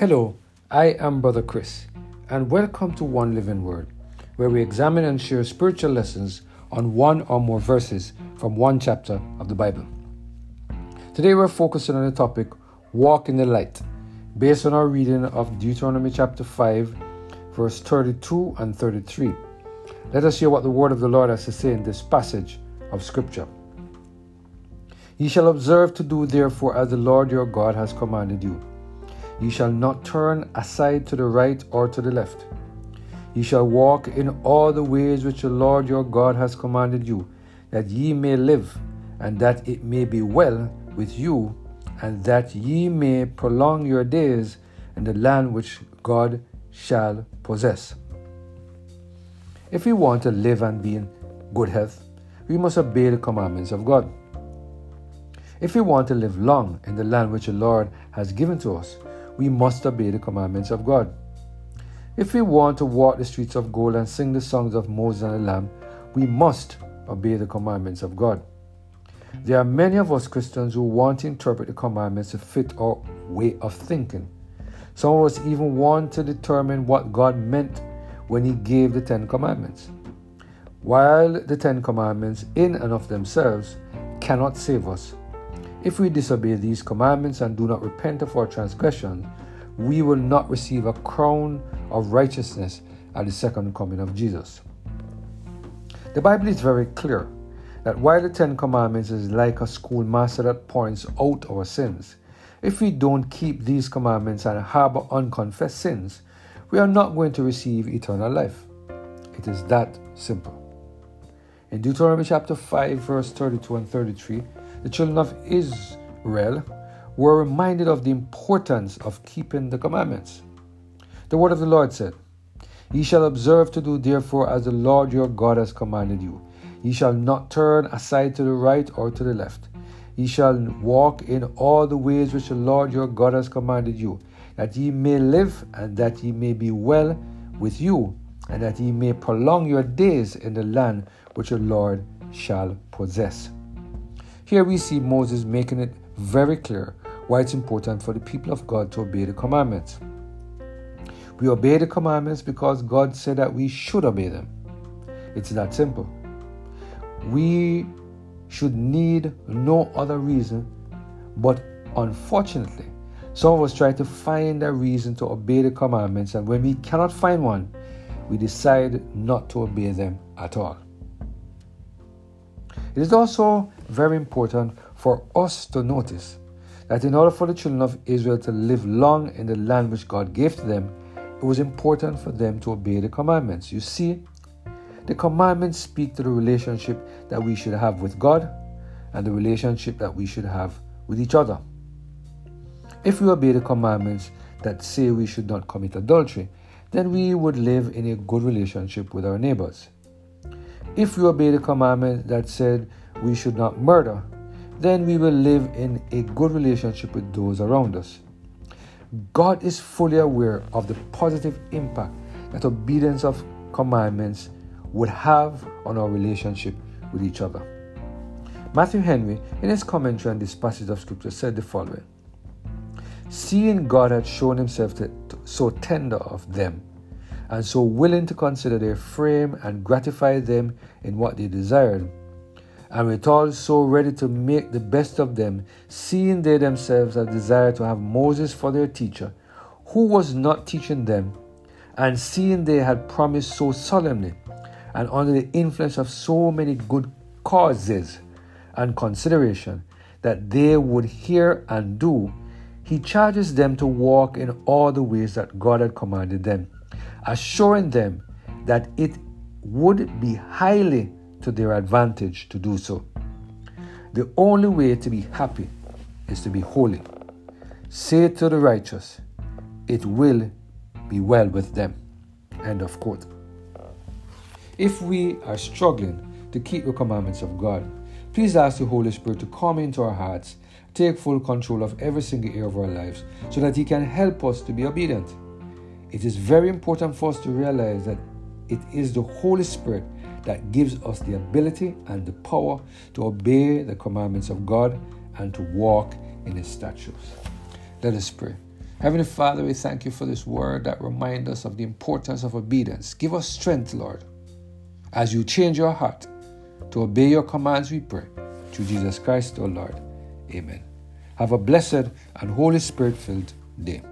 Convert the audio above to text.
Hello, I am Brother Chris, and welcome to One Living Word, where we examine and share spiritual lessons on one or more verses from one chapter of the Bible. Today we're focusing on the topic Walk in the Light, based on our reading of Deuteronomy chapter 5, verse 32 and 33. Let us hear what the word of the Lord has to say in this passage of Scripture. Ye shall observe to do therefore as the Lord your God has commanded you Ye shall not turn aside to the right or to the left. Ye shall walk in all the ways which the Lord your God has commanded you, that ye may live, and that it may be well with you, and that ye may prolong your days in the land which God shall possess. If we want to live and be in good health, we must obey the commandments of God. If we want to live long in the land which the Lord has given to us, we must obey the commandments of God. If we want to walk the streets of gold and sing the songs of Moses and the Lamb, we must obey the commandments of God. There are many of us Christians who want to interpret the commandments to fit our way of thinking. Some of us even want to determine what God meant when He gave the Ten Commandments. While the Ten Commandments, in and of themselves, cannot save us, if we disobey these commandments and do not repent of our transgressions, we will not receive a crown of righteousness at the second coming of Jesus. The Bible is very clear that while the Ten Commandments is like a schoolmaster that points out our sins, if we don't keep these commandments and harbor unconfessed sins, we are not going to receive eternal life. It is that simple. In Deuteronomy chapter 5, verse 32 and 33, the children of Israel were reminded of the importance of keeping the commandments. The word of the Lord said, Ye shall observe to do therefore as the Lord your God has commanded you. Ye shall not turn aside to the right or to the left. Ye shall walk in all the ways which the Lord your God has commanded you, that ye may live and that ye may be well with you, and that ye may prolong your days in the land which the Lord shall possess. Here we see Moses making it very clear why it's important for the people of God to obey the commandments. We obey the commandments because God said that we should obey them. It's that simple. We should need no other reason, but unfortunately, some of us try to find a reason to obey the commandments, and when we cannot find one, we decide not to obey them at all. It is also very important for us to notice that in order for the children of Israel to live long in the land which God gave to them, it was important for them to obey the commandments. You see, the commandments speak to the relationship that we should have with God and the relationship that we should have with each other. If we obey the commandments that say we should not commit adultery, then we would live in a good relationship with our neighbors. If we obey the commandment that said we should not murder, then we will live in a good relationship with those around us. God is fully aware of the positive impact that obedience of commandments would have on our relationship with each other. Matthew Henry, in his commentary on this passage of Scripture, said the following Seeing God had shown himself to, to, so tender of them, and so willing to consider their frame and gratify them in what they desired, and withal so ready to make the best of them, seeing they themselves had desired to have Moses for their teacher, who was not teaching them, and seeing they had promised so solemnly, and under the influence of so many good causes and consideration, that they would hear and do, he charges them to walk in all the ways that God had commanded them, assuring them that it would be highly to their advantage to do so. The only way to be happy is to be holy. Say to the righteous, it will be well with them. End of quote. If we are struggling to keep the commandments of God, please ask the Holy Spirit to come into our hearts, take full control of every single area of our lives, so that He can help us to be obedient. It is very important for us to realize that it is the Holy Spirit that gives us the ability and the power to obey the commandments of God and to walk in His statutes. Let us pray. Heavenly Father, we thank you for this word that reminds us of the importance of obedience. Give us strength, Lord, as you change your heart to obey your commands, we pray. Through Jesus Christ, our Lord. Amen. Have a blessed and Holy Spirit filled day.